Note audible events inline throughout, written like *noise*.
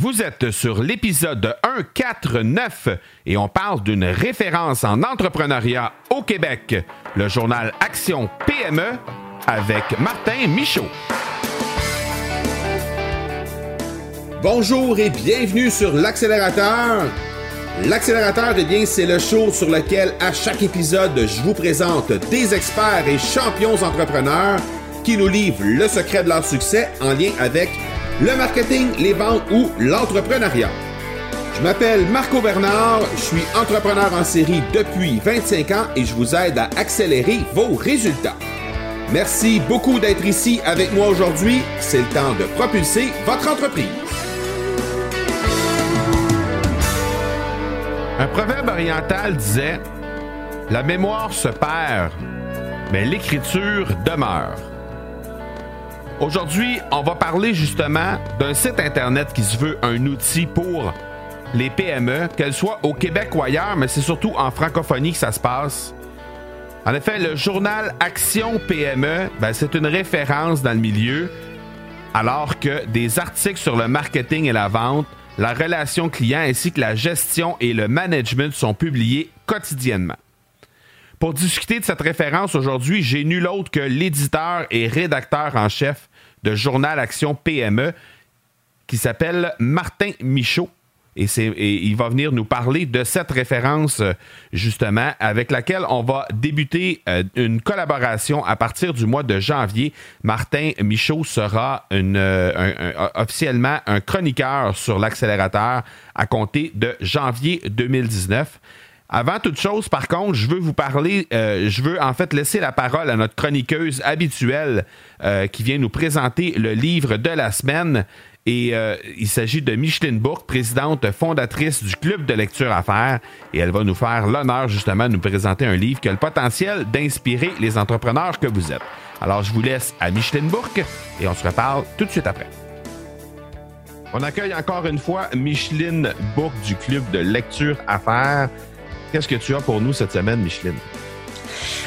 Vous êtes sur l'épisode 149 et on parle d'une référence en entrepreneuriat au Québec, le journal Action PME avec Martin Michaud. Bonjour et bienvenue sur l'accélérateur. L'accélérateur, eh bien, c'est le show sur lequel à chaque épisode, je vous présente des experts et champions entrepreneurs qui nous livrent le secret de leur succès en lien avec le marketing, les ventes ou l'entrepreneuriat. Je m'appelle Marco Bernard, je suis entrepreneur en série depuis 25 ans et je vous aide à accélérer vos résultats. Merci beaucoup d'être ici avec moi aujourd'hui. C'est le temps de propulser votre entreprise. Un proverbe oriental disait La mémoire se perd, mais l'écriture demeure. Aujourd'hui, on va parler justement d'un site Internet qui se veut un outil pour les PME, qu'elles soient au Québec ou ailleurs, mais c'est surtout en francophonie que ça se passe. En effet, le journal Action PME, ben, c'est une référence dans le milieu, alors que des articles sur le marketing et la vente, la relation client ainsi que la gestion et le management sont publiés quotidiennement. Pour discuter de cette référence aujourd'hui, j'ai nul autre que l'éditeur et rédacteur en chef de Journal Action PME qui s'appelle Martin Michaud. Et, il va venir nous parler de cette référence, justement, avec laquelle on va débuter euh, une collaboration à partir du mois de janvier. Martin Michaud sera euh, officiellement un chroniqueur sur l'accélérateur à compter de janvier 2019. Avant toute chose, par contre, je veux vous parler, euh, je veux en fait laisser la parole à notre chroniqueuse habituelle euh, qui vient nous présenter le livre de la semaine. Et euh, il s'agit de Micheline Bourque, présidente fondatrice du Club de lecture à faire. Et elle va nous faire l'honneur justement de nous présenter un livre qui a le potentiel d'inspirer les entrepreneurs que vous êtes. Alors je vous laisse à Micheline Bourque et on se reparle tout de suite après. On accueille encore une fois Micheline Bourque du Club de lecture à faire. Qu'est-ce que tu as pour nous cette semaine, Micheline?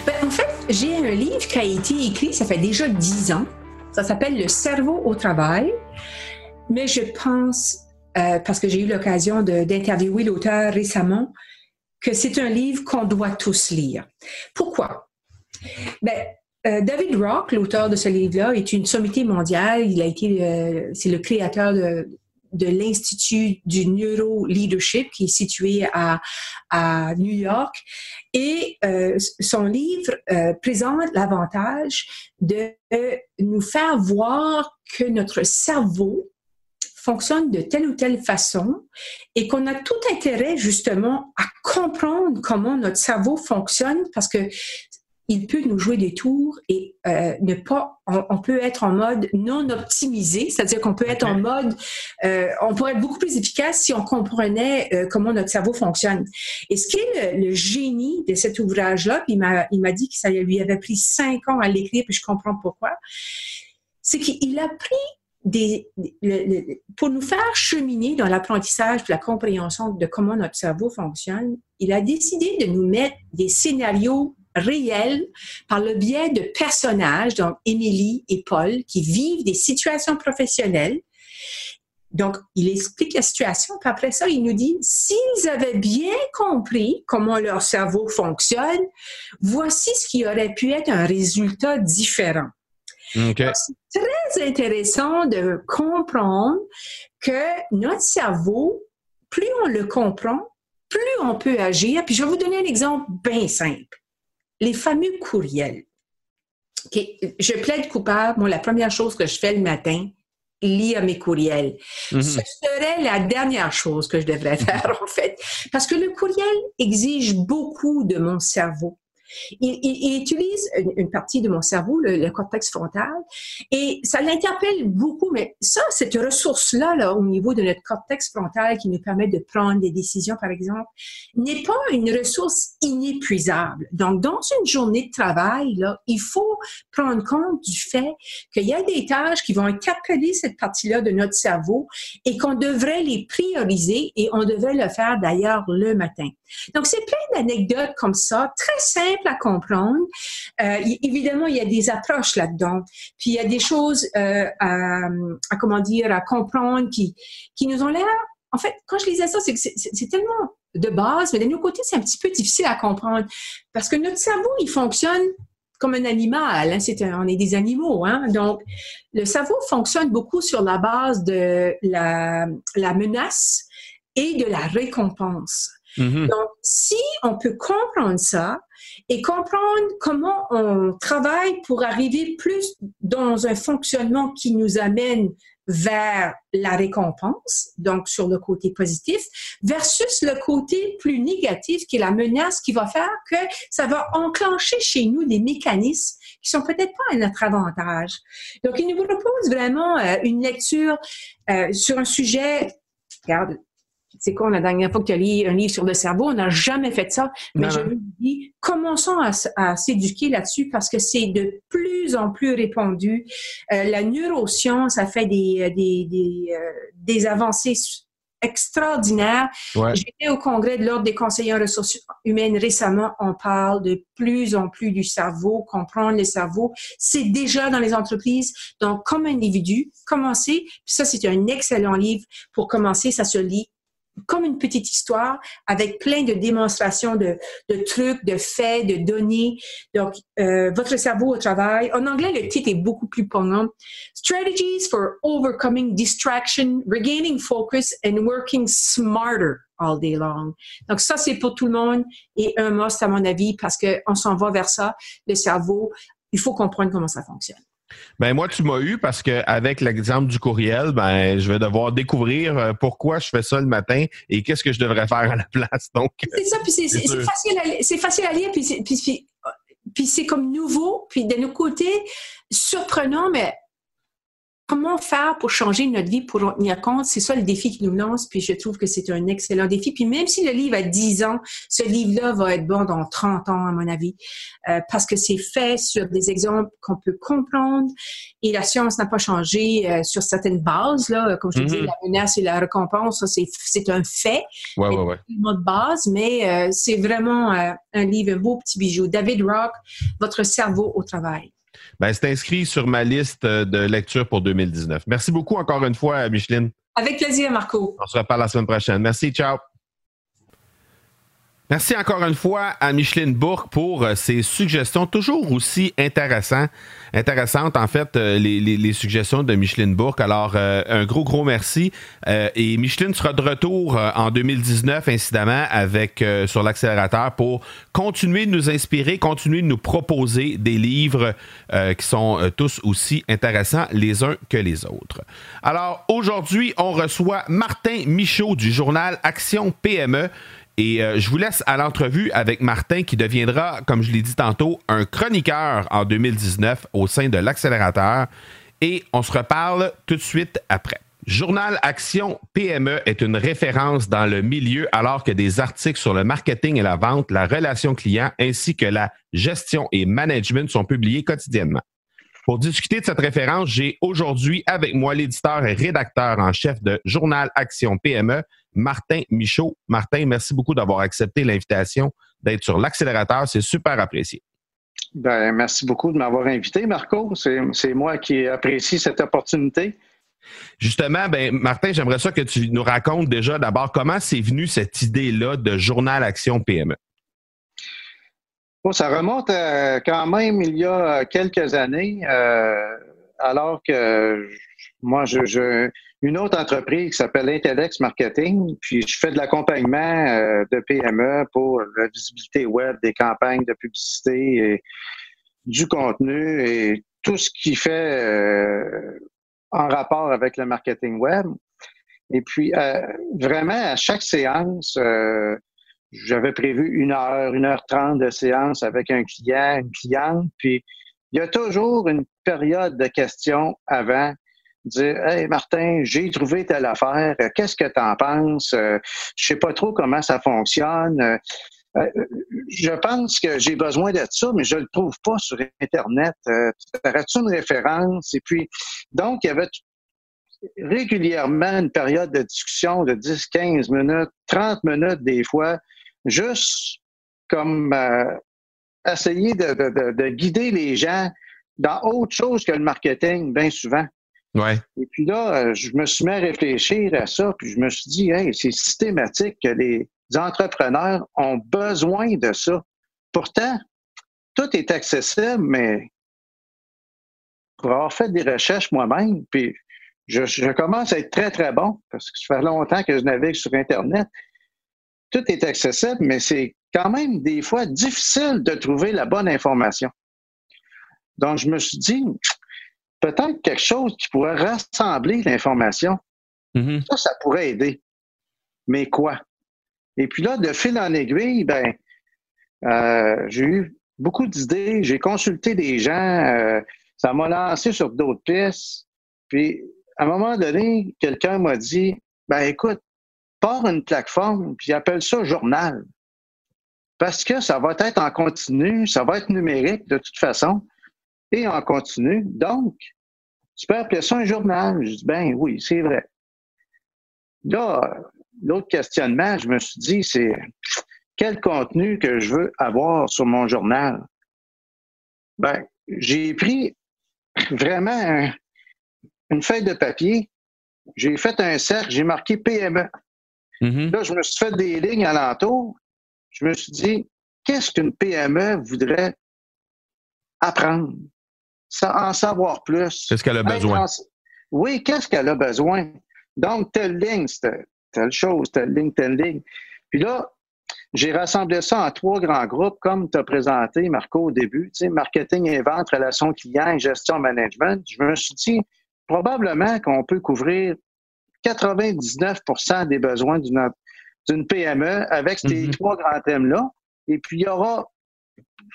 Ben, en fait, j'ai un livre qui a été écrit, ça fait déjà dix ans. Ça s'appelle Le cerveau au travail. Mais je pense, euh, parce que j'ai eu l'occasion d'interviewer l'auteur récemment, que c'est un livre qu'on doit tous lire. Pourquoi? Ben, euh, David Rock, l'auteur de ce livre-là, est une sommité mondiale. Il a été, euh, c'est le créateur de, de l'Institut du Neuro-Leadership qui est situé à, New York. Et euh, son livre euh, présente l'avantage de nous faire voir que notre cerveau fonctionne de telle ou telle façon et qu'on a tout intérêt justement à comprendre comment notre cerveau fonctionne parce que il peut nous jouer des tours et euh, ne pas, on, peut être en mode non optimisé, c'est-à-dire qu'on peut être en mode, euh, on pourrait être beaucoup plus efficace si on comprenait euh, comment notre cerveau fonctionne. Et ce qui est le, génie de cet ouvrage-là, il m'a, il m'a dit que ça lui avait pris cinq ans à l'écrire, puis je comprends pourquoi, c'est qu'il a pris des, pour nous faire cheminer dans l'apprentissage, la compréhension de comment notre cerveau fonctionne, il a décidé de nous mettre des scénarios réel par le biais de personnages, donc Émilie et Paul, qui vivent des situations professionnelles. Donc, il explique la situation, puis après ça, il nous dit, s'ils avaient bien compris comment leur cerveau fonctionne, voici ce qui aurait pu être un résultat différent. C'est très intéressant de comprendre que notre cerveau, plus on le comprend, plus on peut agir. Puis je vais vous donner un exemple bien simple les fameux courriels. Je plaide coupable. Moi, la première chose que je fais le matin, lire mes courriels. Mhm. Ce serait la dernière chose que je devrais faire, *laughs* en fait. Parce que le courriel exige beaucoup de mon cerveau. Il, utilise une, partie de mon cerveau, le, cortex frontal, et ça l'interpelle beaucoup. Mais ça, cette ressource-là, là, au niveau de notre cortex frontal qui nous permet de prendre des décisions, par exemple, n'est pas une ressource inépuisable. Donc, dans une journée de travail, il faut prendre compte du fait qu'il y a des tâches qui vont interpeller cette partie-là de notre cerveau et qu'on devrait les prioriser et on devrait le faire d'ailleurs le matin. Donc, c'est plein d'anecdotes comme ça, très simples peut-être la comprendre. Euh, évidemment, il y a des approches là-dedans. Puis il y a des choses euh, à, à, comment dire, à comprendre qui, qui nous ont l'air. En fait, quand je lisais ça, c'est c'est tellement de base, mais d'un autre côté, c'est un petit peu difficile à comprendre parce que notre cerveau, il fonctionne comme un animal. Hein, c'est on est des animaux. Hein? Donc, le cerveau fonctionne beaucoup sur la base de la, la menace et de la récompense. Mm-hmm. Donc, si on peut comprendre ça et comprendre comment on travaille pour arriver plus dans un fonctionnement qui nous amène vers la récompense, donc sur le côté positif, versus le côté plus négatif qui est la menace qui va faire que ça va enclencher chez nous des mécanismes qui sont peut-être pas à notre avantage. Donc, il nous propose vraiment euh, une lecture euh, sur un sujet, regarde, c'est quoi la dernière fois que tu as lu un livre sur le cerveau? On n'a jamais fait ça. Mais je vous dis, commençons à, s'éduquer là-dessus parce que c'est de plus en plus répandu. Euh, la neuroscience a fait des, des, des, euh, des avancées extraordinaires. J'étais au congrès de l'Ordre des conseillers en ressources humaines récemment. On parle de plus en plus du cerveau, comprendre le cerveau. C'est déjà dans les entreprises. Donc, comme individu, commencer. ça, c'est un excellent livre pour commencer. Ça se lit comme une petite histoire avec plein de démonstrations de, de trucs, de faits, de données. Donc, euh, votre cerveau au travail. En anglais, le titre est beaucoup plus poignant. Strategies for overcoming distraction, regaining focus and working smarter all day long. Donc, ça, c'est pour tout le monde et un must, à mon avis, parce qu'on s'en va vers ça. Le cerveau, il faut comprendre comment ça fonctionne. Ben moi, tu m'as eu parce qu'avec l'exemple du courriel, ben je vais devoir découvrir euh, pourquoi je fais ça le matin et qu'est-ce que je devrais faire à la place. *laughs* Donc c'est ça, puis c'est facile, à, facile à lire, puis, puis, puis c'est comme nouveau, puis d'un autre côté surprenant, mais comment faire pour changer notre vie, pour en tenir compte? C'est ça le défi qui nous lance, puis je trouve que c'est un excellent défi. Puis même si le livre a 10 ans, ce livre-là va être bon dans 30 ans, à mon avis, euh, parce que c'est fait sur des exemples qu'on peut comprendre et la science n'a pas changé euh, sur certaines bases, là, comme je mm dis, la menace et la récompense, c'est un fait. Ouais, ouais, ouais. de base, mais euh, c'est vraiment un livre, un beau petit bijou. David Rock, Votre cerveau au travail. Ben, c'est inscrit sur ma liste euh, de lecture pour 2019. Merci beaucoup encore une fois, Micheline. Avec plaisir, Marco. On se reparle la semaine prochaine. Merci, ciao. Merci encore une fois à Micheline Bourque pour euh, ses suggestions toujours aussi intéressantes. Intéressantes, en fait, euh, les, suggestions de Micheline Bourque. Alors, euh, un gros, gros merci. et Micheline sera de retour en 2019, incidemment, avec sur l'accélérateur pour continuer de nous inspirer, continuer de nous proposer des livres qui sont tous aussi intéressants les uns que les autres. Alors, aujourd'hui, on reçoit Martin Michaud du journal Action PME. Et euh, je vous laisse à l'entrevue avec Martin qui deviendra, comme je l'ai dit tantôt, un chroniqueur en 2019 au sein de l'accélérateur. Et on se reparle tout de suite après. Journal Action PME est une référence dans le milieu alors que des articles sur le marketing et la vente, la relation client ainsi que la gestion et management sont publiés quotidiennement. Pour discuter de cette référence, j'ai aujourd'hui avec moi l'éditeur et rédacteur en chef de Journal Action PME, Martin Michaud. Martin, merci beaucoup d'avoir accepté l'invitation d'être sur l'accélérateur. C'est super apprécié. Ben, merci beaucoup de m'avoir invité, Marco. C'est moi qui apprécie cette opportunité. Justement, ben, Martin, j'aimerais ça que tu nous racontes déjà d'abord comment c'est venu cette idée-là de journal Action PME. Bon, ça remonte quand même il y a quelques années, euh, alors que moi, je, une autre entreprise qui s'appelle Intellex Marketing, puis je fais de l'accompagnement euh, de PME pour la visibilité web, des campagnes de publicité, et du contenu et tout ce qui fait euh, en rapport avec le marketing web. Et puis, euh, vraiment, à chaque séance, j'avais prévu une heure, une heure trente de séance avec un client, une cliente, puis il y a toujours une période de questions avant dire Hey Martin, j'ai trouvé telle affaire, qu'est-ce que tu en penses? Euh, je sais pas trop comment ça fonctionne. Euh, euh, je pense que j'ai besoin de ça, mais je le trouve pas sur Internet. Aurais-tu une référence? Et puis, donc, il y avait régulièrement une période de discussion de 10, 15 minutes, 30 minutes des fois, juste comme essayer de, guider les gens dans autre chose que le marketing, bien souvent. Ouais. Et puis là, euh, je me suis mis à réfléchir à ça, puis je me suis dit, hey, c'est systématique que les entrepreneurs ont besoin de ça. Pourtant, tout est accessible, mais pour avoir fait des recherches moi-même, puis je, commence à être très, très bon, parce que ça fait longtemps que je navigue sur Internet. Tout est accessible, mais c'est quand même des fois difficile de trouver la bonne information. Donc, je me suis dit, peut-être quelque chose qui pourrait rassembler l'information. Mm-hmm. Ça, ça pourrait aider. Mais quoi? Et puis là, de fil en aiguille, ben, euh, j'ai eu beaucoup d'idées, j'ai consulté des gens, euh, ça m'a lancé sur d'autres pistes. Puis, à un moment donné, quelqu'un m'a dit, ben écoute, pars une plateforme, puis appelle ça journal. Parce que ça va être en continu, ça va être numérique de toute façon, et en continu. Donc, tu peux appeler ça un journal. Je dis, ben oui, c'est vrai. Là, l'autre questionnement, je me suis dit, c'est quel contenu que je veux avoir sur mon journal? Ben, j'ai pris vraiment une feuille de papier, j'ai fait un cercle, j'ai marqué PME. Mm-hmm. Là, je me suis fait des lignes alentour. Je me suis dit, qu'est-ce qu'une PME voudrait apprendre? En savoir plus. Qu'est-ce qu'elle a besoin? Oui, qu'est-ce qu'elle a besoin? Donc, telle ligne, telle chose, telle ligne, telle ligne. Puis là, j'ai rassemblé ça en trois grands groupes, comme tu as présenté, Marco, au début, tu sais, marketing et vente, relations clients et gestion management. Je me suis dit, probablement qu'on peut couvrir 99% des besoins d'une PME avec ces mm-hmm. trois grands thèmes-là. Et puis, il y aura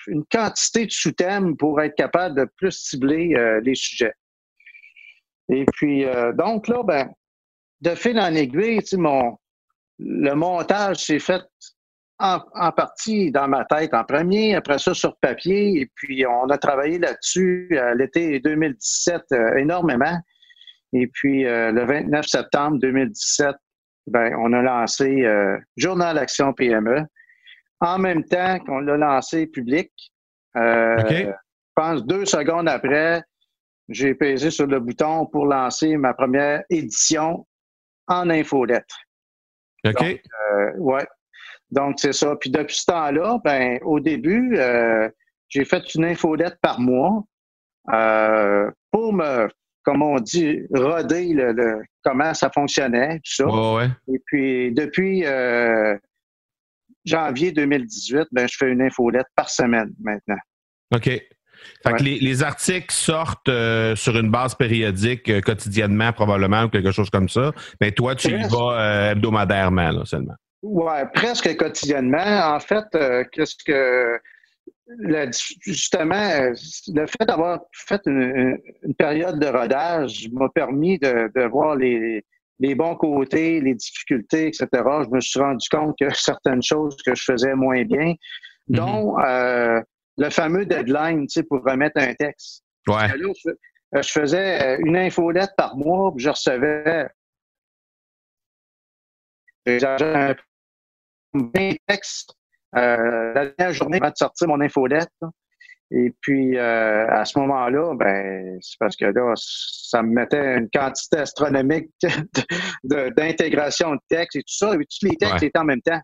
une quantité de sous-thèmes pour être capable de plus cibler euh, les sujets. Et puis, euh, donc là, ben, de fil en aiguille, mon, le montage s'est fait en, partie dans ma tête en premier, après ça sur papier, et puis on a travaillé là-dessus à l'été 2017 euh, énormément. Et puis euh, le 29 septembre 2017, ben, on a lancé euh, Journal Action PME. En même temps qu'on l'a lancé public, je pense deux secondes après, j'ai pesé sur le bouton pour lancer ma première édition en infolettre. OK. ouais. Donc, c'est ça. Puis depuis ce temps-là, ben, au début, euh, j'ai fait une infolette par mois euh, pour me, comme on dit, roder le, comment ça fonctionnait, tout ça. Et puis, depuis euh, janvier 2018, ben, je fais une infolette par semaine maintenant. OK. Fait que les, articles sortent sur une base périodique, quotidiennement probablement, ou quelque chose comme ça. Mais toi, tu y vas hebdomadairement là, seulement. Oui, presque quotidiennement. En fait, euh, qu'est-ce que justement, le fait d'avoir fait une, période de rodage m'a permis de, voir les, bons côtés, les difficultés, etc. Je me suis rendu compte que *laughs* certaines choses que je faisais moins bien, mm-hmm. dont euh, le fameux deadline, tu sais, pour remettre un texte. Ouais. je, faisais une infolette par mois, puis je recevais 20 textes euh, la dernière journée avant de sortir mon infolette. Et puis, euh, à ce moment-là, ben, c'est parce que là, ça me mettait une quantité astronomique *laughs* d'intégration de, textes et tout ça. Et tous les textes étaient en même temps.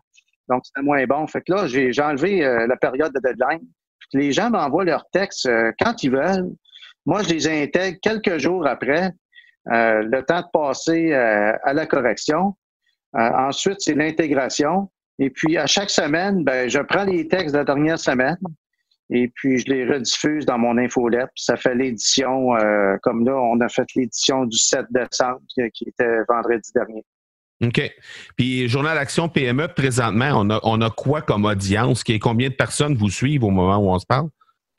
Donc, c'était moins bon. Fait que là, j'ai enlevé euh, la période de deadline. Les gens m'envoient leurs textes quand ils veulent. Moi, je les intègre quelques jours après, le temps de passer à la correction. ensuite, c'est l'intégration. Et puis, à chaque semaine, ben, je prends les textes de la dernière semaine et puis je les rediffuse dans mon infolette. Ça fait l'édition, euh, comme là, on a fait l'édition du 7 décembre, qui était vendredi dernier. OK. Puis, Journal Action PME, présentement, on a, on a quoi comme audience? Qui est combien de personnes vous suivent au moment où on se parle?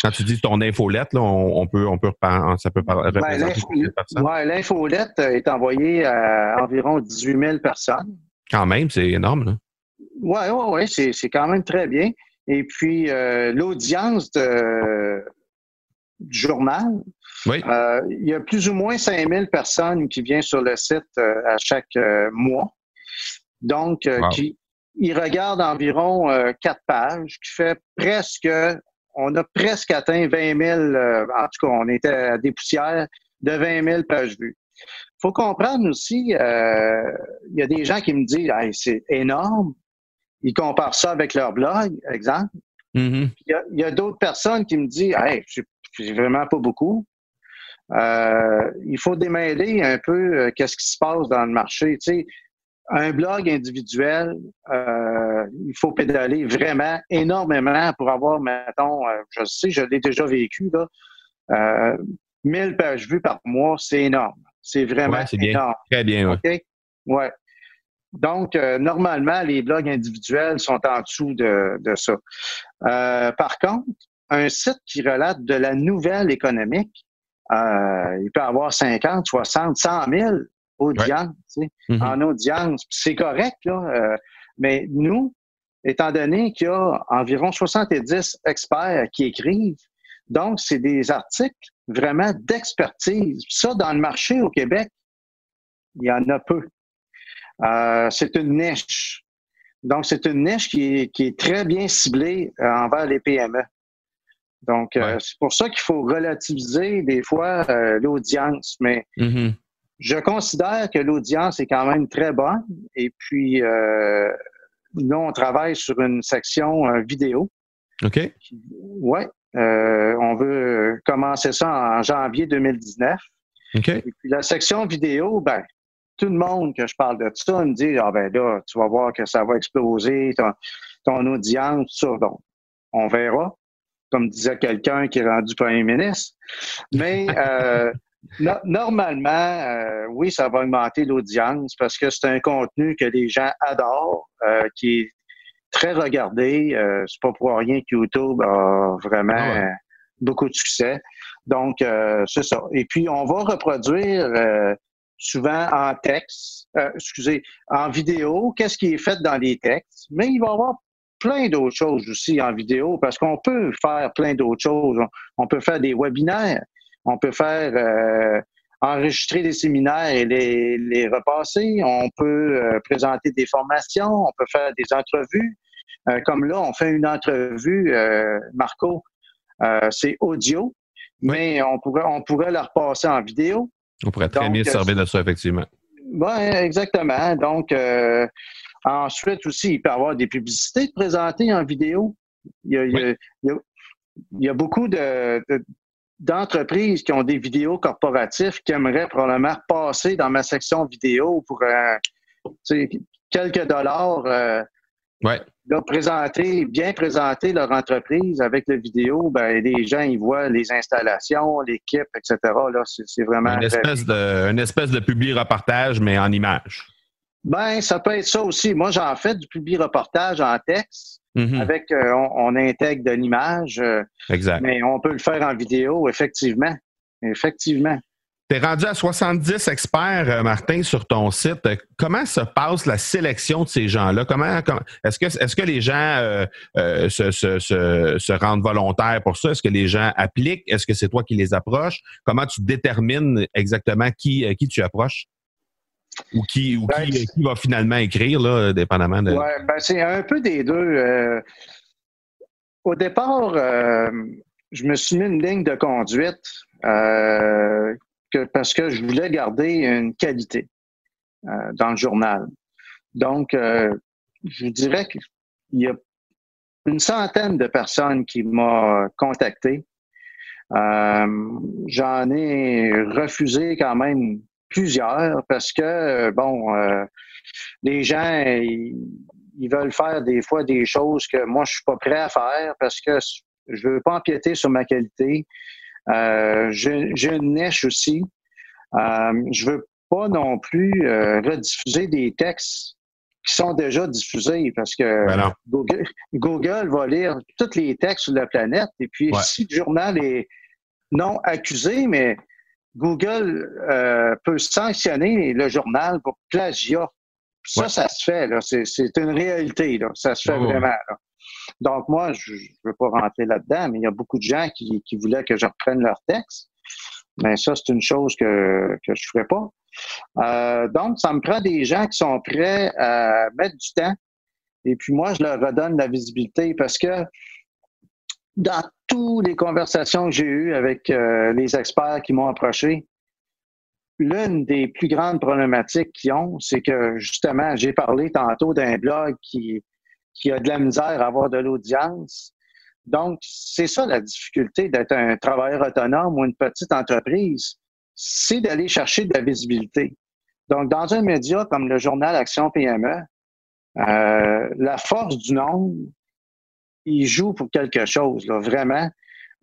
Quand tu dis ton infolette, là, on, peut, on peut, ça peut parler. Ouais, l'infolette est envoyée à environ 18 000 personnes. Quand même, c'est énorme. Là. Oui, ouais, ouais, c'est quand même très bien. Et puis, euh, l'audience du journal, euh, il y a plus ou moins 5000 personnes qui viennent sur le site euh, à chaque mois. Donc, qui ils regardent environ quatre pages, qui fait presque on a presque atteint 20 000, euh, en tout cas, on était à des poussières de 20 000 pages vues. faut comprendre aussi, euh, il y a des gens qui me disent, c'est énorme. Ils comparent ça avec leur blog, exemple. Mm-hmm. Il y a, d'autres personnes qui me disent, hey, c'est vraiment pas beaucoup. Euh, il faut démêler un peu qu'est-ce qui se passe dans le marché. Tu sais, un blog individuel, euh, il faut pédaler vraiment énormément pour avoir, mettons, euh, je sais, je l'ai déjà vécu, là, euh, 1000 pages vues par mois, c'est énorme. C'est vraiment énorme. Très bien, oui. Ouais. Donc, euh, normalement, les blogs individuels sont en dessous de, de ça. par contre, un site qui relate de la nouvelle économique, il peut avoir 50, 60, 100 000 audience, mm-hmm. en audience. C'est correct, là, euh, mais nous, étant donné qu'il y a environ 70 experts qui écrivent, donc c'est des articles vraiment d'expertise. Ça, dans le marché au Québec, il y en a peu. Euh, c'est une niche. Donc, c'est une niche qui est, qui est, très bien ciblée euh, envers les PME. Donc, c'est pour ça qu'il faut relativiser des fois l'audience. Mais mm-hmm. Je considère que l'audience est quand même très bonne. Et puis, euh, nous, on travaille sur une section euh, vidéo. OK. Oui. Euh, on veut commencer ça en janvier 2019. OK. Et puis, la section vidéo, ben, tout le monde que je parle de ça me dit Ah ben là, tu vas voir que ça va exploser, ton, audience, tout ça. Donc, on verra, comme disait quelqu'un qui est rendu premier ministre. Mais *laughs* euh, normalement, euh, oui, ça va augmenter l'audience parce que c'est un contenu que les gens adorent, euh, qui est très regardé. Euh, c'est pas pour rien que YouTube a vraiment ah beaucoup de succès. Donc, c'est ça. Et puis, on va reproduire souvent en texte, excusez, en vidéo, qu'est-ce qui est fait dans les textes, mais il va y avoir plein d'autres choses aussi en vidéo parce qu'on peut faire plein d'autres choses. On peut faire des webinaires. On peut faire euh, enregistrer des séminaires et les, repasser. On peut euh, présenter des formations. On peut faire des entrevues. Euh, comme là, on fait une entrevue, Marco, c'est audio, mais on pourrait, on pourrait la repasser en vidéo. On pourrait très bien servir de ça, effectivement. Oui, exactement. Donc, ensuite aussi, il peut y avoir des publicités présentées en vidéo. Il y a, beaucoup de, d'entreprises qui ont des vidéos corporatifs qui aimeraient probablement passer dans ma section vidéo pour euh, quelques dollars. Euh, ouais. présenter, bien présenter leur entreprise avec la vidéo, ben, les gens ils voient les installations, l'équipe, etc. Là, c'est, vraiment. Une espèce, de, une espèce de publi-reportage, mais en image. Ben, ça peut être ça aussi. Moi, j'en fais du publi-reportage en texte. Mm-hmm. Avec, euh, on, intègre de l'image. Euh, exact. Mais on peut le faire en vidéo, effectivement. Effectivement. Tu es rendu à 70 experts, euh, Martin, sur ton site. Comment se passe la sélection de ces gens-là? Comment, est-ce que est-ce que les gens se, se, se, rendent volontaires pour ça? Est-ce que les gens appliquent? Est-ce que c'est toi qui les approches? Comment tu détermines exactement qui, qui tu approches? Ou qui, ou ben, qui, va finalement écrire, là, dépendamment de. Oui, ben c'est un peu des deux. Euh, au départ, euh, je me suis mis une ligne de conduite euh, parce que je voulais garder une qualité dans le journal. Donc, je vous dirais qu'il y a une centaine de personnes qui m'ont contacté. J'en ai refusé quand même plusieurs parce que, bon, euh, les gens, ils, veulent faire des fois des choses que moi, je suis pas prêt à faire parce que je veux pas empiéter sur ma qualité. Euh, j'ai une niche aussi. Euh, je veux pas non plus euh, rediffuser des textes qui sont déjà diffusés parce que ben Google, va lire tous les textes sur la planète et puis si le journal est non accusé, mais Google euh, peut sanctionner le journal pour plagiat. Ça, ça se fait. C'est une réalité. Là. Ça se fait oh. vraiment. Donc, moi, je ne veux pas rentrer là-dedans, mais il y a beaucoup de gens qui, voulaient que je reprenne leur texte. Mais ça, c'est une chose que, que je ne ferai pas. Euh, donc, ça me prend des gens qui sont prêts à mettre du temps. Et puis moi, je leur redonne la visibilité parce que dans toutes les conversations que j'ai eues avec euh, les experts qui m'ont approché, l'une des plus grandes problématiques qu'ils ont, c'est que justement, j'ai parlé tantôt d'un blog qui, qui a de la misère à avoir de l'audience. Donc, c'est ça la difficulté d'être un travailleur autonome ou une petite entreprise, c'est d'aller chercher de la visibilité. Donc, dans un média comme le journal Action PME, euh, la force du nombre, il joue pour quelque chose, là, vraiment.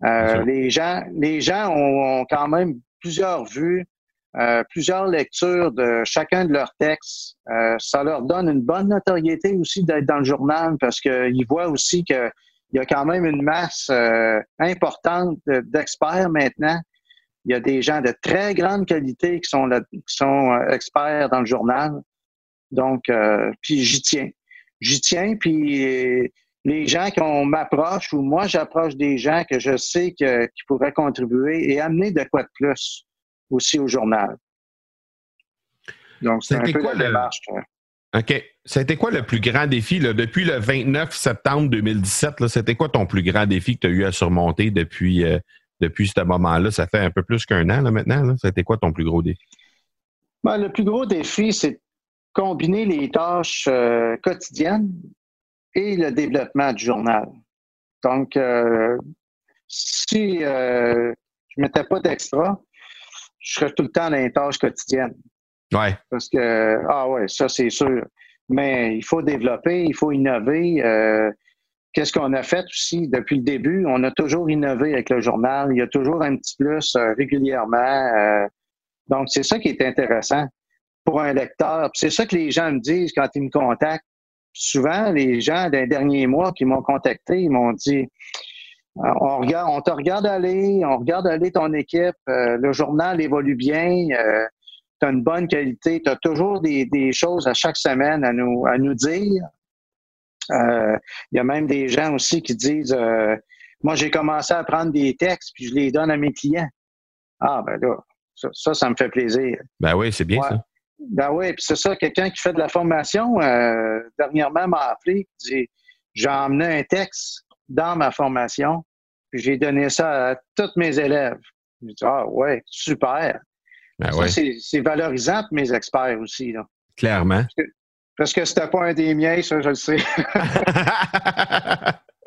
Euh, les gens, les gens ont, quand même plusieurs vues, euh, plusieurs lectures de chacun de leurs textes. Euh, ça leur donne une bonne notoriété aussi d'être dans le journal parce qu'ils voient aussi qu'il y a quand même une masse importante d'experts maintenant. Il y a des gens de très grande qualité qui sont, là, qui sont experts dans le journal. Donc, puis j'y tiens. J'y tiens, puis les gens qu'on m'approche ou moi j'approche des gens que je sais que, qui pourraient contribuer et amener de quoi de plus aussi au journal. Donc, c'est un peu quoi la démarche. OK. C'était quoi le plus grand défi là, depuis le 29 septembre 2017? C'était quoi ton plus grand défi que tu as eu à surmonter depuis, euh, depuis ce moment-là? Ça fait un peu plus qu'un an là, maintenant. C'était quoi ton plus gros défi? Ben, le plus gros défi, c'est combiner les tâches euh, quotidiennes et le développement du journal. Donc, euh, si euh, je ne mettais pas d'extra, je serais tout le temps dans les tâches quotidiennes. Ouais. Parce que, ah ouais, ça c'est sûr. Mais il faut développer, il faut innover. Euh, Qu'est-ce qu'on a fait aussi depuis le début? On a toujours innové avec le journal. Il y a toujours un petit plus euh, régulièrement. Euh, donc, c'est ça qui est intéressant pour un lecteur. C'est ça que les gens me disent quand ils me contactent souvent, les gens des derniers mois qui m'ont contacté, ils m'ont dit on regarde, on te regarde aller, on regarde aller ton équipe, euh, le journal évolue bien, euh, tu as une bonne qualité, tu as toujours des, choses à chaque semaine à nous, à nous dire. Il y a même des gens aussi qui disent Moi, j'ai commencé à prendre des textes puis je les donne à mes clients. Ah, ben là, ça, ça, me fait plaisir. Ben oui, c'est bien ça. Ben oui, puis c'est ça, quelqu'un qui fait de la formation, euh, dernièrement m'a appelé, dit j'ai emmené un texte dans ma formation, puis j'ai donné ça à tous mes élèves. J'ai dit Ah ouais, super. Ben ça, c'est valorisant pour mes experts aussi. Là. Clairement. Parce que, c'était pas un des miens, ça, je le sais. *laughs*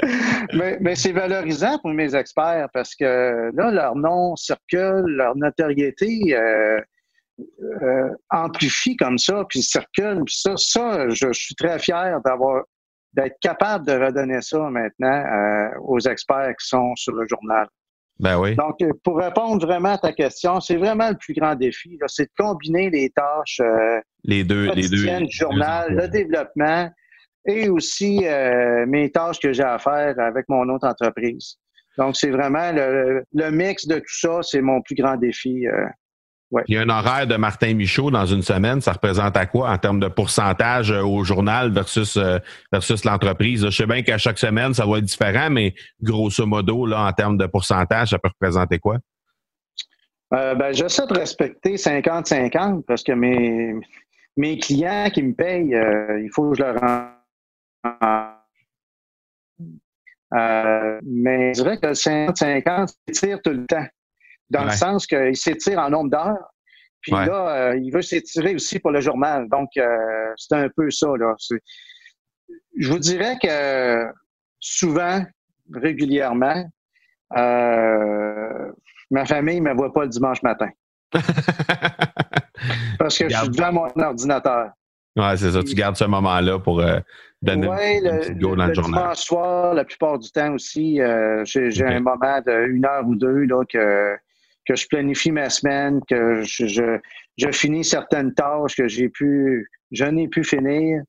*laughs* mais, mais c'est valorisant pour mes experts parce que là, leur nom circule, leur notoriété. Euh, euh, amplifie comme ça, puis circule. Puis ça, ça, je, suis très fier d'avoir d'être capable de redonner ça maintenant euh, aux experts qui sont sur le journal. Ben oui. Donc, euh, pour répondre vraiment à ta question, c'est vraiment le plus grand défi, c'est de combiner les tâches les deux, les deux, du journal, le développement et aussi mes tâches que j'ai à faire avec mon autre entreprise. Donc, c'est vraiment le, le, mix de tout ça, c'est mon plus grand défi il y a un horaire de Martin Michaud dans une semaine, ça représente à quoi en termes de pourcentage euh, au journal versus, euh, versus l'entreprise? Je sais bien qu'à chaque semaine, ça va être différent, mais grosso modo, là, en termes de pourcentage, ça peut représenter quoi? Euh, ben, j'essaie de respecter 50-50 parce que mes, mes clients qui me payent, il faut que je leur euh, mais je dirais que 50-50, c'est tout le temps dans le sens qu'il s'étire en nombre d'heures. Puis là, euh, il veut s'étirer aussi pour le journal. Donc, euh, c'est un peu ça. Là. Je vous dirais que souvent, régulièrement, euh, ma famille ne me voit pas le dimanche matin. *laughs* Parce que je suis devant mon ordinateur. Oui, c'est ça. Tu gardes ce moment-là pour donner ouais, le, go dans le, journal. dimanche soir, la plupart du temps aussi, j'ai un moment d'une heure ou deux là, que que je planifie ma semaine, que je, je, finis certaines tâches que j'ai pu, je n'ai pu finir.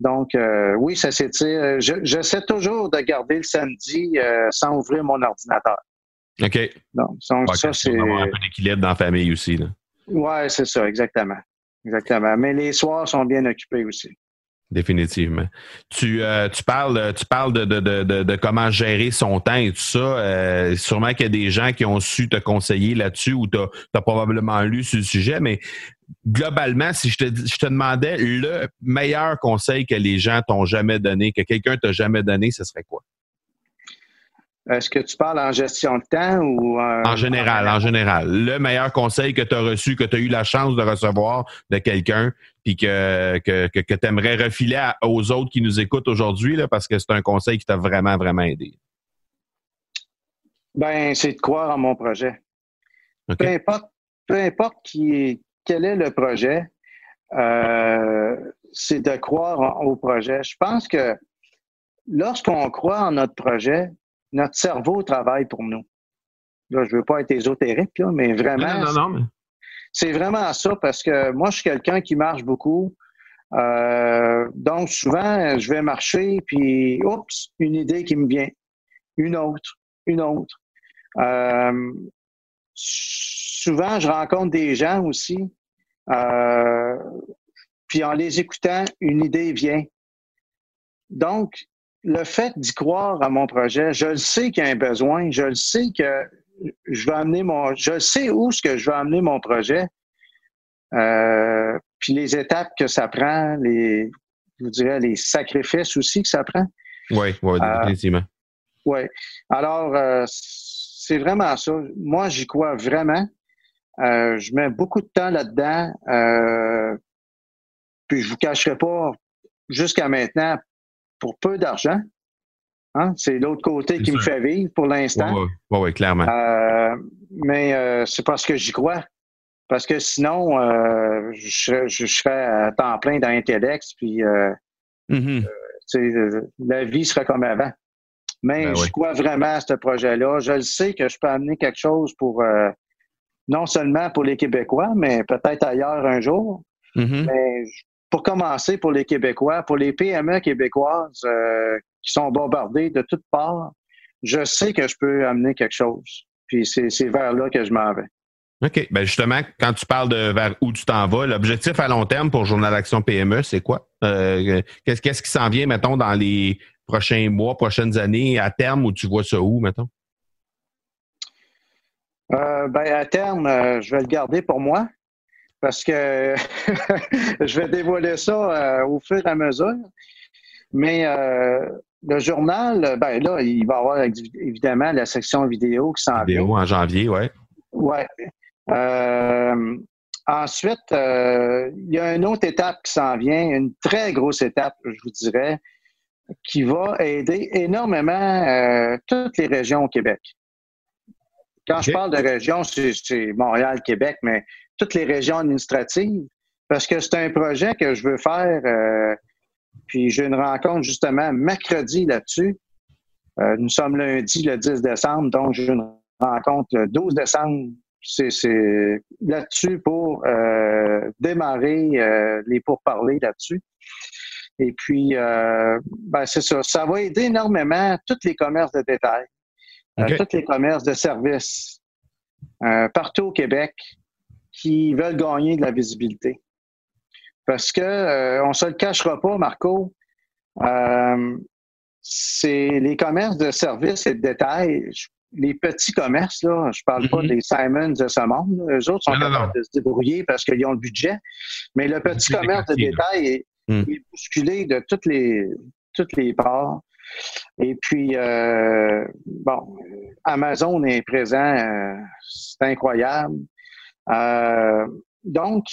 Donc, euh, oui, ça s'étire. J'essaie toujours de garder le samedi euh, sans ouvrir mon ordinateur. OK. Donc, ça, c'est. un peu d'équilibre dans la famille aussi. Oui, c'est ça, exactement. Exactement. Mais les soirs sont bien occupés aussi. Définitivement. Tu, euh, tu parles, tu parles de, de, de, de, comment gérer son temps et tout ça. Euh, sûrement qu'il y a des gens qui ont su te conseiller là-dessus ou tu as, probablement lu sur le sujet, mais globalement, si je te, je te demandais le meilleur conseil que les gens t'ont jamais donné, que quelqu'un t'a jamais donné, ce serait quoi? Est-ce que tu parles en gestion de temps ou en général, en général. Le meilleur conseil que tu as reçu, que tu as eu la chance de recevoir de quelqu'un, puis que, que, que, tu aimerais refiler aux autres qui nous écoutent aujourd'hui, parce que c'est un conseil qui t'a vraiment, vraiment aidé. Ben, c'est de croire en mon projet. Peu importe, peu importe qui, quel est le projet, euh, c'est de croire au projet. Je pense que lorsqu'on croit en notre projet, notre cerveau travaille pour nous. Là, je veux pas être ésotérique, mais vraiment. Non, non, C'est vraiment ça parce que moi, je suis quelqu'un qui marche beaucoup. Euh, donc, souvent, je vais marcher, puis, oups, une idée qui me vient. Une autre, une autre. Euh, souvent, je rencontre des gens aussi. Euh, puis en les écoutant, une idée vient. Donc, le fait d'y croire à mon projet, je le sais qu'il y a un besoin, je le sais que je vais amener mon, je sais où ce que je vais amener mon projet, euh, puis les étapes que ça prend, les, je vous dirais les sacrifices aussi que ça prend. Oui, oui, euh, définitivement. oui. Alors, euh, c'est vraiment ça. Moi, j'y crois vraiment. je mets beaucoup de temps là-dedans. puis je vous cacherai pas, jusqu'à maintenant, pour peu d'argent. Hein? C'est l'autre côté qui me fait vivre pour l'instant. Oui, ouais, clairement. Euh, mais euh, c'est parce que j'y crois. Parce que sinon, euh, je, serais à temps plein dans Intellex, puis mm-hmm. la vie serait comme avant. Mais ben je crois vraiment à ce projet-là. Je le sais que je peux amener quelque chose pour non seulement pour les Québécois, mais peut-être ailleurs un jour. Mm-hmm. Mais pour commencer, pour les Québécois, pour les PME québécoises euh, qui sont bombardées de toutes parts, je sais que je peux amener quelque chose. Puis c'est vers là que je m'en vais. OK. Ben justement, quand tu parles de vers où tu t'en vas, l'objectif à long terme pour Journal Action PME, c'est quoi? Euh, qu'est-ce qui s'en vient, mettons, dans les prochains mois, prochaines années, à terme, où tu vois ça où, mettons? Euh, ben, à terme, je vais le garder pour moi parce que *laughs* je vais dévoiler ça euh, au fur et à mesure. Mais euh, le journal, ben là, il va y avoir évidemment la section vidéo qui s'en vient. Vidéo en janvier, oui. Oui. Euh, ensuite, il y a une autre étape qui s'en vient, une très grosse étape, je vous dirais, qui va aider énormément toutes les régions au Québec. Quand je parle de région, c'est Montréal, Québec, mais toutes les régions administratives parce que c'est un projet que je veux faire. Euh, puis j'ai une rencontre justement mercredi là-dessus. Euh, nous sommes lundi le 10 décembre, donc j'ai une rencontre le 12 décembre. C'est là-dessus pour euh, démarrer les pourparlers là-dessus. Et puis, ben c'est ça. Ça va aider énormément tous les commerces de détail, tous les commerces de services partout au Québec qui veulent gagner de la visibilité. Parce que euh, on se le cachera pas, Marco, euh, c'est les commerces de services et de détail, les petits commerces, là, je parle pas mm-hmm. des Simons de ce monde, eux autres sont capables de se débrouiller parce qu'ils ont le budget, mais le petit commerce de détail mm. est, bousculé de toutes les, toutes les parts. Et puis, euh, bon, Amazon est présent, c'est incroyable. Euh, donc,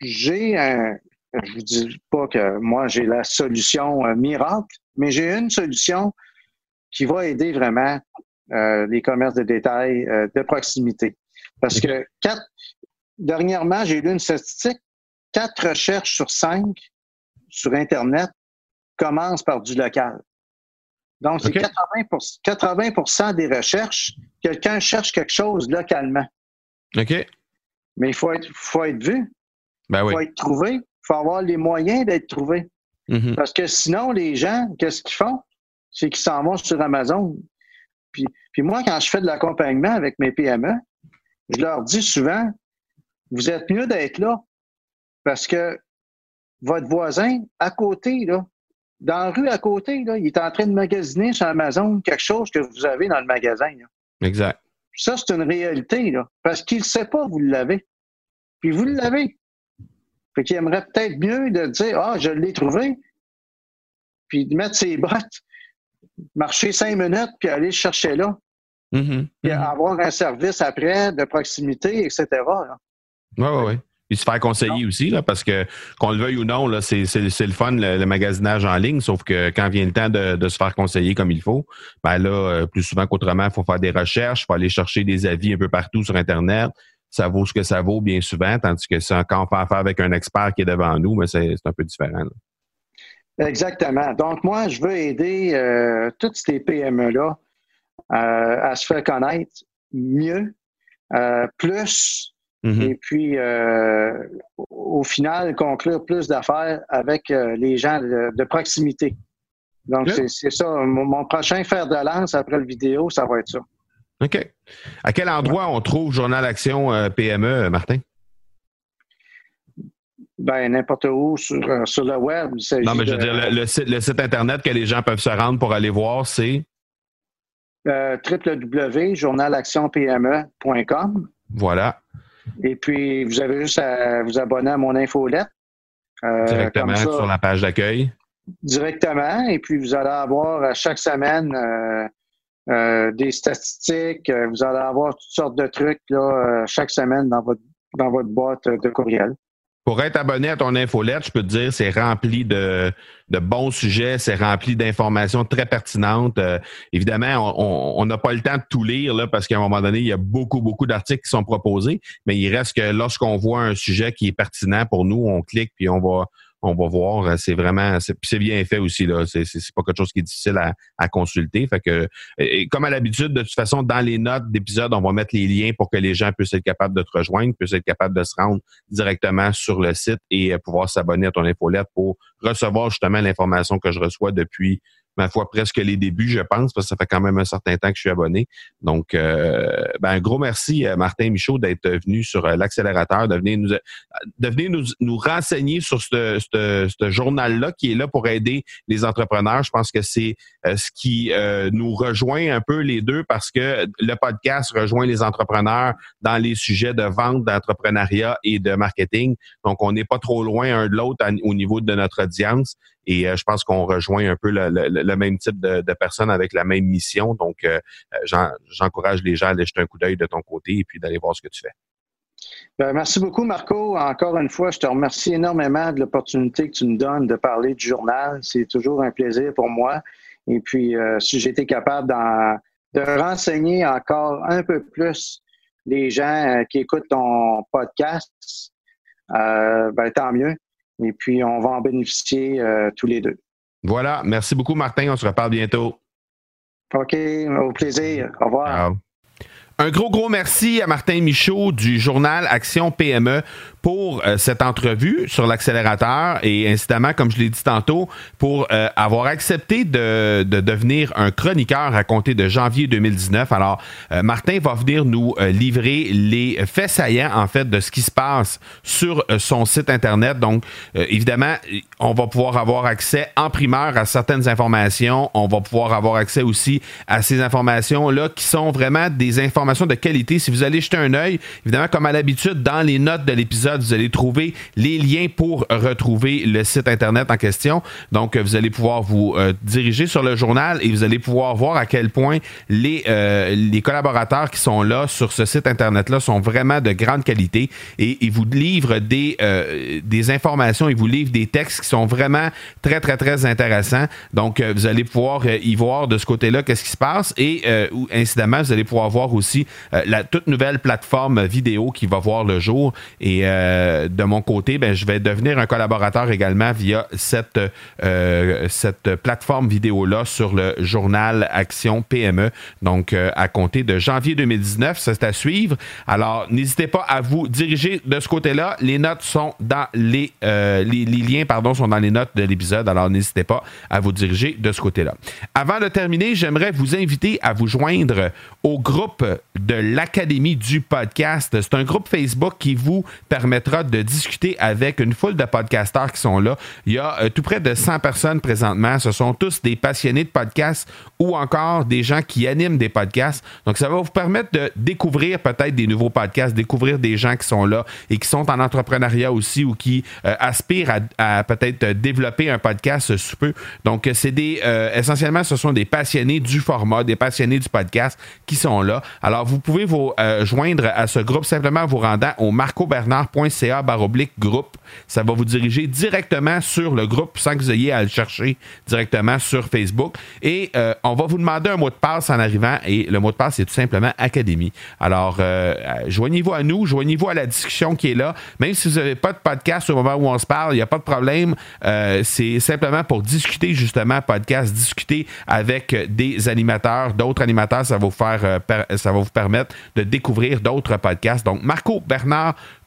j'ai un, je vous dis pas que moi j'ai la solution euh, miracle, mais j'ai une solution qui va aider vraiment euh, les commerces de détail de proximité. Parce que quatre, dernièrement, j'ai lu une statistique, quatre recherches sur cinq sur Internet commencent par du local. Donc, c'est 80, 80 des recherches, quelqu'un cherche quelque chose localement. OK. Mais il faut être, faut être vu. Ben il faut être trouvé. Il faut avoir les moyens d'être trouvé. Mm-hmm. Parce que sinon, les gens, qu'est-ce qu'ils font? C'est qu'ils s'en vont sur Amazon. Puis, puis moi, quand je fais de l'accompagnement avec mes PME, je leur dis souvent, vous êtes mieux d'être là parce que votre voisin, à côté, là, dans la rue à côté, là, il est en train de magasiner sur Amazon quelque chose que vous avez dans le magasin. Exact. Ça, c'est une réalité, là, parce qu'il ne sait pas, vous l'avez. Puis vous l'avez. Fait qu'il aimerait peut-être mieux de dire Ah, je l'ai trouvé, puis de mettre ses bottes, marcher cinq minutes puis aller le chercher là. Mhm, Puis mhm. avoir un service après de proximité, etc. là. Oui, oui, oui. Puis se faire conseiller aussi, là, parce que qu'on le veuille ou non, c'est, le fun, le, magasinage en ligne, sauf que quand vient le temps de, se faire conseiller comme il faut, ben là, euh, plus souvent qu'autrement, il faut faire des recherches, il faut aller chercher des avis un peu partout sur Internet. Ça vaut ce que ça vaut bien souvent, tandis que ça, quand on fait affaire avec un expert qui est devant nous, mais c'est, un peu différent. Exactement. Donc, moi, je veux aider euh, toutes ces PME-là euh, à se faire connaître mieux, plus, Mhm. et puis, euh, au final, conclure plus d'affaires avec euh, les gens de, de proximité. Donc, c'est c'est ça. Mon, mon prochain fer de lance après le vidéo, ça va être ça. OK. À quel endroit on trouve Journal Action euh, PME, Martin? Ben, n'importe où sur, sur le web. il Non, mais je veux de- dire, le, le site, le site Internet que les gens peuvent se rendre pour aller voir, c'est? www.journalactionpme.com. Voilà, Et puis, vous avez juste à vous abonner à mon infolette. Euh, directement ça, sur la page d'accueil. Directement. Et puis, vous allez avoir à chaque semaine euh, euh, des statistiques. Vous allez avoir toutes sortes de trucs là, chaque semaine dans votre, dans votre boîte de courriel. Pour être abonné à ton infolette, je peux te dire, c'est rempli de, de bons sujets, c'est rempli d'informations très pertinentes. Euh, évidemment, on- on on n'a pas le temps de tout lire là, parce qu'à un moment donné, il y a beaucoup, beaucoup d'articles qui sont proposés, mais il reste que lorsqu'on voit un sujet qui est pertinent pour nous, on clique puis on va on va voir. Euh, C'est vraiment c'est bien fait aussi là. C'est pas quelque chose qui est difficile à, consulter. Fait que comme à l'habitude, de toute façon, dans les notes d'épisode, on va mettre les liens pour que les gens puissent être capables de te rejoindre, puissent être capables de se rendre directement sur le site et euh, pouvoir s'abonner à ton infolette pour recevoir justement l'information que je reçois depuis ma foi presque les débuts, je pense, parce que ça fait quand même un certain temps que je suis abonné. Donc, euh, ben, un gros merci, euh, Martin Michaud, d'être venu sur euh, l'accélérateur, de venir nous, de venir nous, nous renseigner sur ce, ce, journal-là qui est là pour aider les entrepreneurs. Je pense que c'est euh, ce qui euh, nous rejoint un peu les deux parce que le podcast rejoint les entrepreneurs dans les sujets de vente, d'entrepreneuriat et de marketing. Donc, on n'est pas trop loin un de l'autre à- au niveau de notre audience. Et euh, je pense qu'on rejoint un peu le, le- le même type de, de personnes avec la même mission. Donc, euh, j'en- j'encourage les gens à aller jeter un coup d'œil de ton côté et puis d'aller voir ce que tu fais. Ben, merci beaucoup, Marco. Encore une fois, je te remercie énormément de l'opportunité que tu nous donnes de parler du journal. C'est toujours un plaisir pour moi. Et puis, euh, si été capable de renseigner encore un peu plus les gens euh, qui écoutent ton podcast, euh, ben, tant mieux. Et puis, on va en bénéficier euh, tous les deux. Voilà. Merci beaucoup, Martin. On se reparle bientôt. OK, au plaisir. Au revoir. Ciao. Un gros, gros merci à Martin Michaud du journal Action PME pour euh, cette entrevue sur l'accélérateur et incidemment, comme je l'ai dit tantôt, pour euh, avoir accepté de, de devenir un chroniqueur à compter de janvier 2019. Alors, euh, Martin va venir nous euh, livrer les faits saillants, en fait, de ce qui se passe sur euh, son site Internet. Donc, euh, évidemment, on va pouvoir avoir accès en primeur à certaines informations. On va pouvoir avoir accès aussi à ces informations-là qui sont vraiment des informations de qualité. Si vous allez jeter un œil, évidemment, comme à l'habitude, dans les notes de l'épisode, vous allez trouver les liens pour retrouver le site Internet en question. Donc, vous allez pouvoir vous euh, diriger sur le journal et vous allez pouvoir voir à quel point les, euh, les collaborateurs qui sont là sur ce site Internet-là sont vraiment de grande qualité et ils vous livrent des, euh, des informations, ils vous livrent des textes qui sont vraiment très, très, très intéressants. Donc, vous allez pouvoir y voir de ce côté-là qu'est-ce qui se passe et, incidemment, vous allez pouvoir voir aussi la toute nouvelle plateforme vidéo qui va voir le jour. Et euh, de mon côté, ben, je vais devenir un collaborateur également via cette, euh, cette plateforme vidéo-là sur le journal Action PME. Donc, euh, à compter de janvier 2019, ça c'est à suivre. Alors, n'hésitez pas à vous diriger de ce côté-là. Les notes sont dans les, les, les liens, pardon, sont dans les notes de l'épisode. Alors, n'hésitez pas à vous diriger de ce côté-là. Avant de terminer, j'aimerais vous inviter à vous joindre au groupe de l'Académie du podcast. C'est un groupe Facebook qui vous permet de discuter avec une foule de podcasteurs qui sont là. Il y a euh, tout près de 100 personnes présentement. Ce sont tous des passionnés de podcasts ou encore des gens qui animent des podcasts. Donc, ça va vous permettre de découvrir peut-être des nouveaux podcasts, découvrir des gens qui sont là et qui sont en entrepreneuriat aussi ou qui euh, aspirent à, peut-être développer un podcast sous peu. Donc, c'est des, essentiellement, ce sont des passionnés du format, des passionnés du podcast qui sont là. Alors, vous pouvez vous joindre à ce groupe simplement en vous rendant au marcobernard.ca baroblique groupe. Ça va vous diriger directement sur le groupe sans que vous ayez à le chercher directement sur Facebook. Et euh, on va vous demander un mot de passe en arrivant. Et le mot de passe, c'est tout simplement Académie. Alors, euh, joignez-vous à nous, joignez-vous à la discussion qui est là. Même si vous n'avez pas de podcast au moment où on se parle, il n'y a pas de problème. Euh, c'est simplement pour discuter justement podcast, discuter avec des animateurs, d'autres animateurs. Ça va vous faire, ça va vous permettre de découvrir d'autres podcasts. Donc,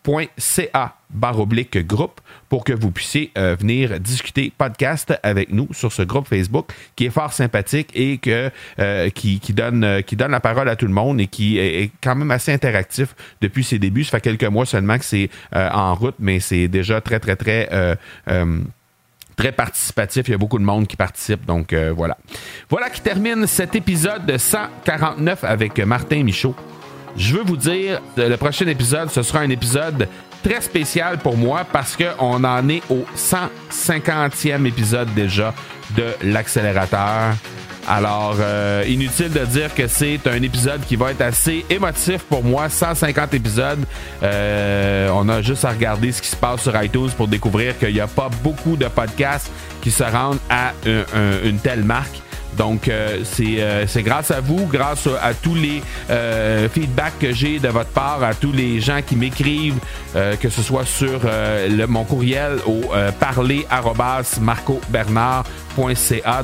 marcobernard.ca barre oblique groupe pour que vous puissiez euh, venir discuter podcast avec nous sur ce groupe Facebook qui est fort sympathique et que, euh, qui, donne, euh, qui donne la parole à tout le monde et qui est, quand même assez interactif depuis ses débuts. Ça fait quelques mois seulement que c'est en route, mais c'est déjà très, très, très très participatif. Il y a beaucoup de monde qui participe. Donc voilà. Voilà qui termine cet épisode de 149 avec Martin Michaud. Je veux vous dire, le prochain épisode, ce sera un épisode très spécial pour moi parce qu'on en est au 150e épisode déjà de l'accélérateur. Alors, euh, inutile de dire que c'est un épisode qui va être assez émotif pour moi. 150 épisodes. Euh, on a juste à regarder ce qui se passe sur iTunes pour découvrir qu'il n'y a pas beaucoup de podcasts qui se rendent à une telle marque. Donc, euh, euh, c'est grâce à vous, grâce à, tous les euh, feedbacks que j'ai de votre part, à tous les gens qui m'écrivent, que ce soit sur mon courriel au parler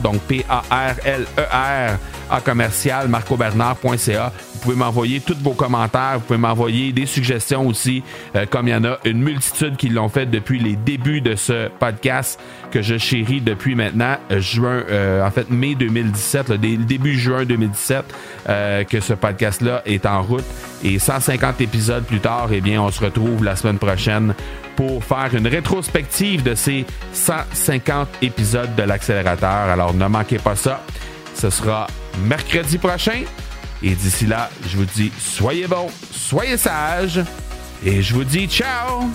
donc P-A-R-L-E-R à commercial marcobernard.ca. Vous pouvez m'envoyer tous vos commentaires, vous pouvez m'envoyer des suggestions aussi, comme il y en a une multitude qui l'ont fait depuis les débuts de ce podcast que je chéris depuis maintenant juin, en fait mai 2020 2017, le début juin 2017, euh, que ce podcast-là est en route. Et 150 épisodes plus tard, eh bien, on se retrouve la semaine prochaine pour faire une rétrospective de ces 150 épisodes de Alors ne manquez pas ça. Ce sera mercredi prochain. Et d'ici là, je vous dis soyez bons, soyez sages. Et je vous dis ciao